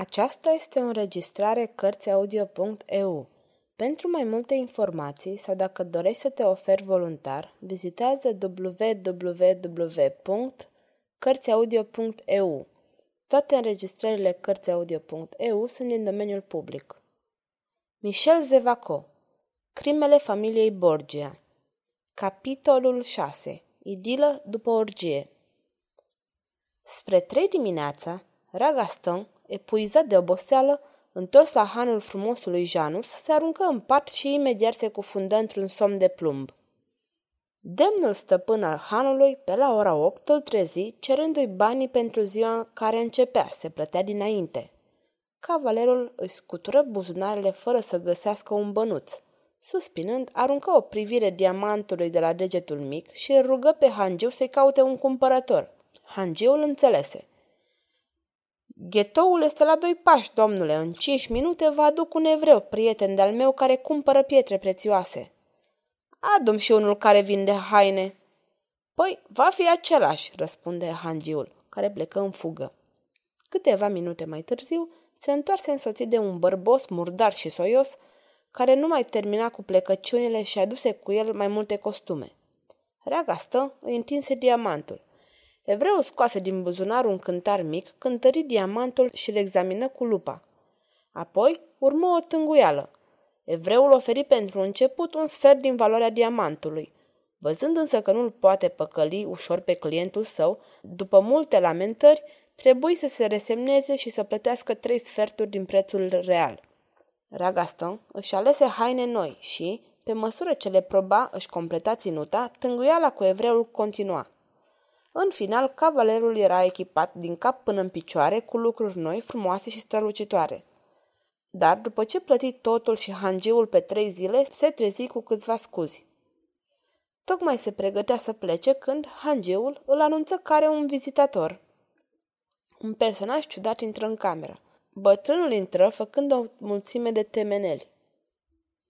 Aceasta este o înregistrare Cărțiaudio.eu. Pentru mai multe informații sau dacă dorești să te oferi voluntar, vizitează www.cărțiaudio.eu. Toate înregistrările Cărțiaudio.eu sunt din domeniul public. Michel Zevaco Crimele familiei Borgia Capitolul 6 Idilă după orgie Spre trei dimineața, Ragaston epuizat de oboseală, întors la hanul frumosului Janus, se aruncă în pat și imediat se cufundă într-un somn de plumb. Demnul stăpân al hanului, pe la ora 8, îl trezi, cerându-i banii pentru ziua care începea, se plătea dinainte. Cavalerul îi scutură buzunarele fără să găsească un bănuț. Suspinând, aruncă o privire diamantului de la degetul mic și îl rugă pe Hangiu să-i caute un cumpărător. Hangiul înțelese – Ghetoul este la doi pași, domnule. În cinci minute vă aduc un evreu, prieten de-al meu, care cumpără pietre prețioase. Adum și unul care vinde haine. Păi, va fi același, răspunde hangiul, care plecă în fugă. Câteva minute mai târziu, se întoarse însoțit de un bărbos murdar și soios, care nu mai termina cu plecăciunile și aduse cu el mai multe costume. Reaga stă, îi întinse diamantul. Evreul scoase din buzunar un cântar mic, cântări diamantul și îl examină cu lupa. Apoi urmă o tânguială. Evreul oferi pentru început un sfert din valoarea diamantului. Văzând însă că nu-l poate păcăli ușor pe clientul său, după multe lamentări, trebuie să se resemneze și să plătească trei sferturi din prețul real. Ragaston își alese haine noi și, pe măsură ce le proba își completa ținuta, tânguiala cu evreul continua. În final, cavalerul era echipat din cap până în picioare cu lucruri noi, frumoase și strălucitoare. Dar, după ce plăti totul și hangiul pe trei zile, se trezi cu câțiva scuzi. Tocmai se pregătea să plece când hangiul îl anunță că are un vizitator. Un personaj ciudat intră în cameră. Bătrânul intră făcând o mulțime de temeneli.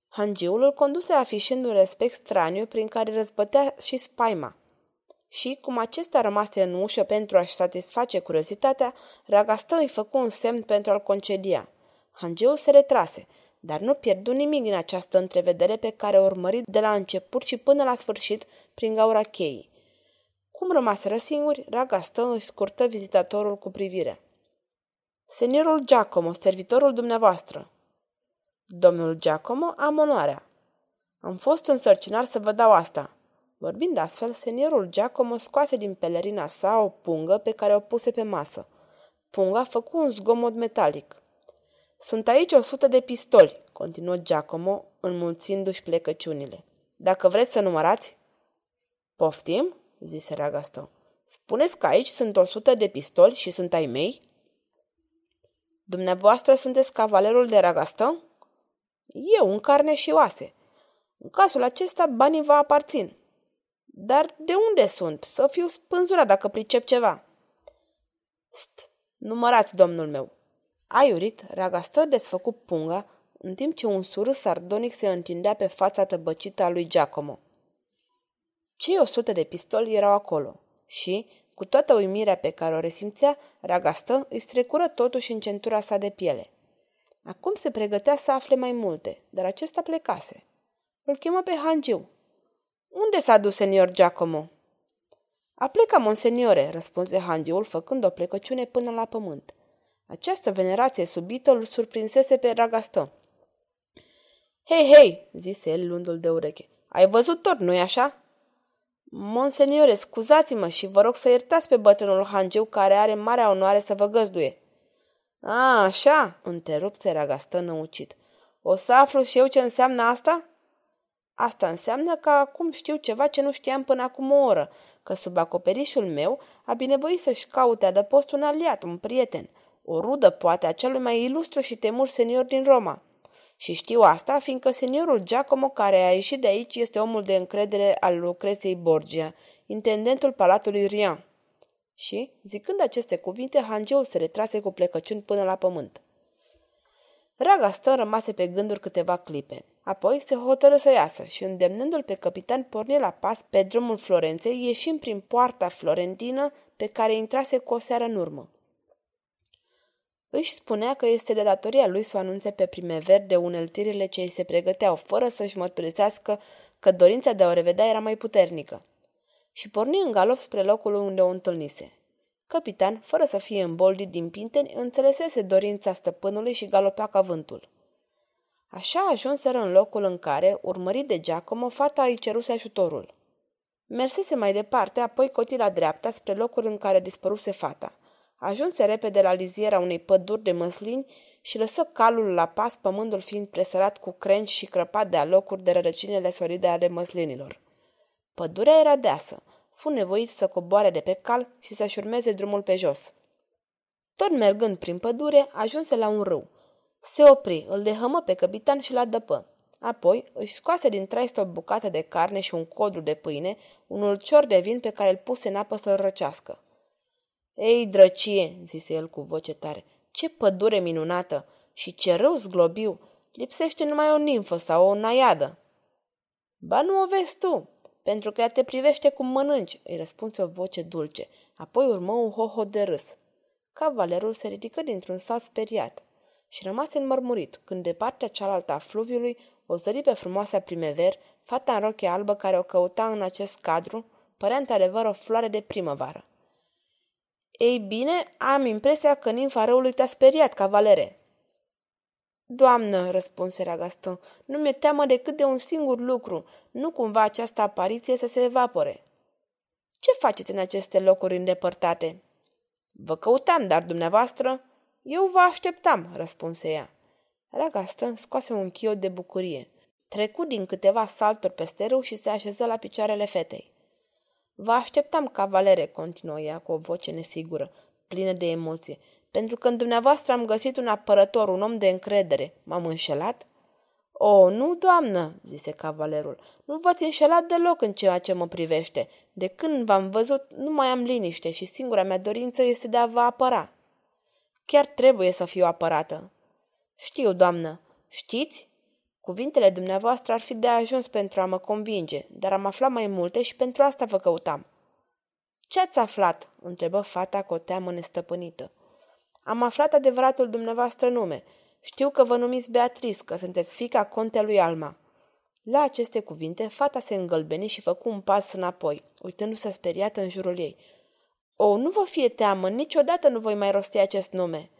Hangiul îl conduse afișând un respect straniu prin care răzbătea și spaima – și, cum acesta rămase în ușă pentru a-și satisface curiozitatea, Ragastă îi făcu un semn pentru a-l concedia. Hangeul se retrase, dar nu pierdu nimic din această întrevedere pe care o urmări de la început și până la sfârșit prin gaura cheii. Cum rămaseră singuri, Ragastă își scurtă vizitatorul cu privire. Seniorul Giacomo, servitorul dumneavoastră. Domnul Giacomo, am onoarea. Am fost însărcinat să vă dau asta, Vorbind astfel, seniorul Giacomo scoase din pelerina sa o pungă pe care o puse pe masă. Punga făcu un zgomot metalic. Sunt aici o sută de pistoli, continuă Giacomo, înmulțindu-și plecăciunile. Dacă vreți să numărați? Poftim? zise Ragaston. Spuneți că aici sunt o sută de pistoli și sunt ai mei? Dumneavoastră sunteți cavalerul de Ragaston? Eu, în carne și oase. În cazul acesta, banii vă aparțin. Dar de unde sunt? Să fiu spânzurat dacă pricep ceva. St, numărați, domnul meu. Aiurit, Ragastă desfăcut punga, în timp ce un surâs sardonic se întindea pe fața tăbăcită a lui Giacomo. Cei o sută de pistoli erau acolo și, cu toată uimirea pe care o resimțea, Ragastă îi strecură totuși în centura sa de piele. Acum se pregătea să afle mai multe, dar acesta plecase. Îl chemă pe Hangiu, unde s-a dus senior Giacomo? A plecat, monseniore, răspunse hangiul, făcând o plecăciune până la pământ. Această venerație subită îl surprinsese pe Ragastă. Hei, hei, zise el lundul de ureche. Ai văzut tot, nu-i așa? Monseniore, scuzați-mă și vă rog să iertați pe bătrânul hangiu care are marea onoare să vă găzduie. A, așa, întrerupse Ragastă năucit. O să aflu și eu ce înseamnă asta? Asta înseamnă că acum știu ceva ce nu știam până acum o oră, că sub acoperișul meu a binevoit să-și caute adăpost un aliat, un prieten, o rudă poate a celui mai ilustru și temur senior din Roma. Și știu asta, fiindcă seniorul Giacomo, care a ieșit de aici, este omul de încredere al Lucreției Borgia, intendentul palatului Rian. Și, zicând aceste cuvinte, hangeul se retrase cu plecăciuni până la pământ. Raga stă rămase pe gânduri câteva clipe. Apoi se hotără să iasă și, îndemnându-l pe capitan, porni la pas pe drumul Florenței, ieșind prin poarta florentină pe care intrase cu o seară în urmă. Își spunea că este de datoria lui să o anunțe pe primever de uneltirile ce îi se pregăteau, fără să-și mărturisească că dorința de a o revedea era mai puternică. Și porni în galop spre locul unde o întâlnise. Capitan, fără să fie îmboldit din pinteni, înțelesese dorința stăpânului și galopea ca vântul. Așa ajunseră în locul în care, urmărit de Giacomo, fata îi ceruse ajutorul. Mersese mai departe, apoi coti la dreapta spre locul în care dispăruse fata. Ajunse repede la liziera unei păduri de măslini și lăsă calul la pas, pământul fiind presărat cu crengi și crăpat de alocuri de rădăcinile solide ale măslinilor. Pădurea era deasă. Fu nevoit să coboare de pe cal și să-și urmeze drumul pe jos. Tot mergând prin pădure, ajunse la un râu. Se opri, îl dehămă pe capitan și l dăpă. Apoi își scoase din traistă o bucată de carne și un codru de pâine, un ulcior de vin pe care îl puse în apă să-l răcească. Ei, drăcie, zise el cu voce tare, ce pădure minunată și ce râu zglobiu! Lipsește numai o nimfă sau o naiadă. Ba nu o vezi tu, pentru că ea te privește cum mănânci, îi răspunse o voce dulce. Apoi urmă un hoho de râs. Cavalerul se ridică dintr-un sat speriat și rămase înmărmurit, când de partea cealaltă a fluviului o zări pe frumoasa primever, fata în roche albă care o căuta în acest cadru, părea într-adevăr o floare de primăvară. Ei bine, am impresia că nimfa răului te-a speriat, cavalere. Doamnă, răspunse Ragaston, nu mi-e teamă decât de un singur lucru, nu cumva această apariție să se evapore. Ce faceți în aceste locuri îndepărtate? Vă căutam, dar dumneavoastră? Eu vă așteptam, răspunse ea. Ragaston scoase un chiot de bucurie. Trecu din câteva salturi peste râu și se așeză la picioarele fetei. Vă așteptam, cavalere, continuă ea cu o voce nesigură, plină de emoție, pentru că în dumneavoastră am găsit un apărător, un om de încredere. M-am înșelat? O, nu, doamnă, zise cavalerul, nu v-ați înșelat deloc în ceea ce mă privește. De când v-am văzut, nu mai am liniște și singura mea dorință este de a vă apăra. Chiar trebuie să fiu apărată. Știu, doamnă. Știți? Cuvintele dumneavoastră ar fi de ajuns pentru a mă convinge, dar am aflat mai multe și pentru asta vă căutam. Ce ați aflat?" întrebă fata cu o teamă nestăpânită. Am aflat adevăratul dumneavoastră nume. Știu că vă numiți Beatrice, că sunteți fica contelui Alma." La aceste cuvinte, fata se îngălbeni și făcu un pas înapoi, uitându-se speriată în jurul ei. O, nu vă fie teamă, niciodată nu voi mai rosti acest nume."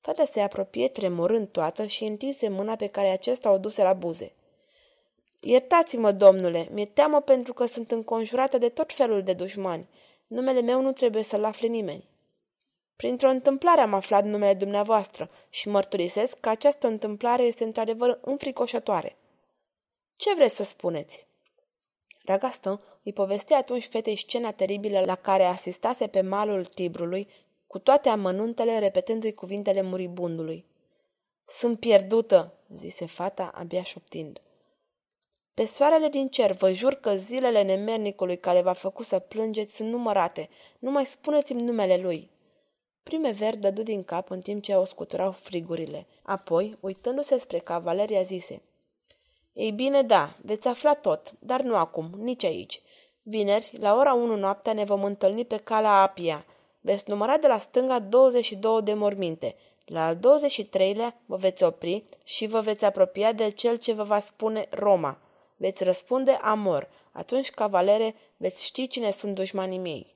Fata se apropie tremurând toată și întinse mâna pe care acesta o duse la buze. Iertați-mă, domnule, mi-e teamă pentru că sunt înconjurată de tot felul de dușmani. Numele meu nu trebuie să-l afle nimeni. Printr-o întâmplare am aflat numele dumneavoastră și mărturisesc că această întâmplare este într-adevăr înfricoșătoare. Ce vreți să spuneți? Ragaston îi povesti atunci fetei scena teribilă la care asistase pe malul Tibrului cu toate amănuntele repetându-i cuvintele muribundului. Sunt pierdută, zise fata, abia șoptind. Pe soarele din cer, vă jur că zilele nemernicului care v-a făcut să plângeți sunt numărate. Nu mai spuneți-mi numele lui. Primever dădu din cap în timp ce o scuturau frigurile. Apoi, uitându-se spre cavaleria, zise Ei bine, da, veți afla tot, dar nu acum, nici aici. Vineri, la ora 1 noaptea, ne vom întâlni pe calea Apia, Veți număra de la stânga 22 de morminte. La al 23-lea vă veți opri și vă veți apropia de cel ce vă va spune Roma. Veți răspunde Amor. Atunci, cavalere, veți ști cine sunt dușmanii mei.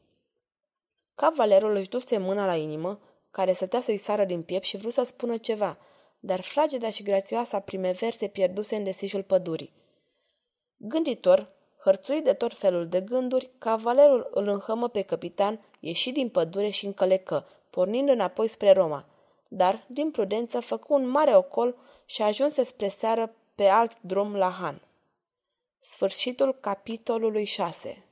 Cavalerul își duse mâna la inimă, care stătea să-i sară din piept și vrut să spună ceva, dar frageda și grațioasa primever se pierduse în desișul pădurii. Gânditor, Hărțuit de tot felul de gânduri, cavalerul îl înhămă pe capitan, ieși din pădure și încălecă, pornind înapoi spre Roma. Dar, din prudență, făcu un mare ocol și ajunse spre seară pe alt drum la Han. Sfârșitul capitolului 6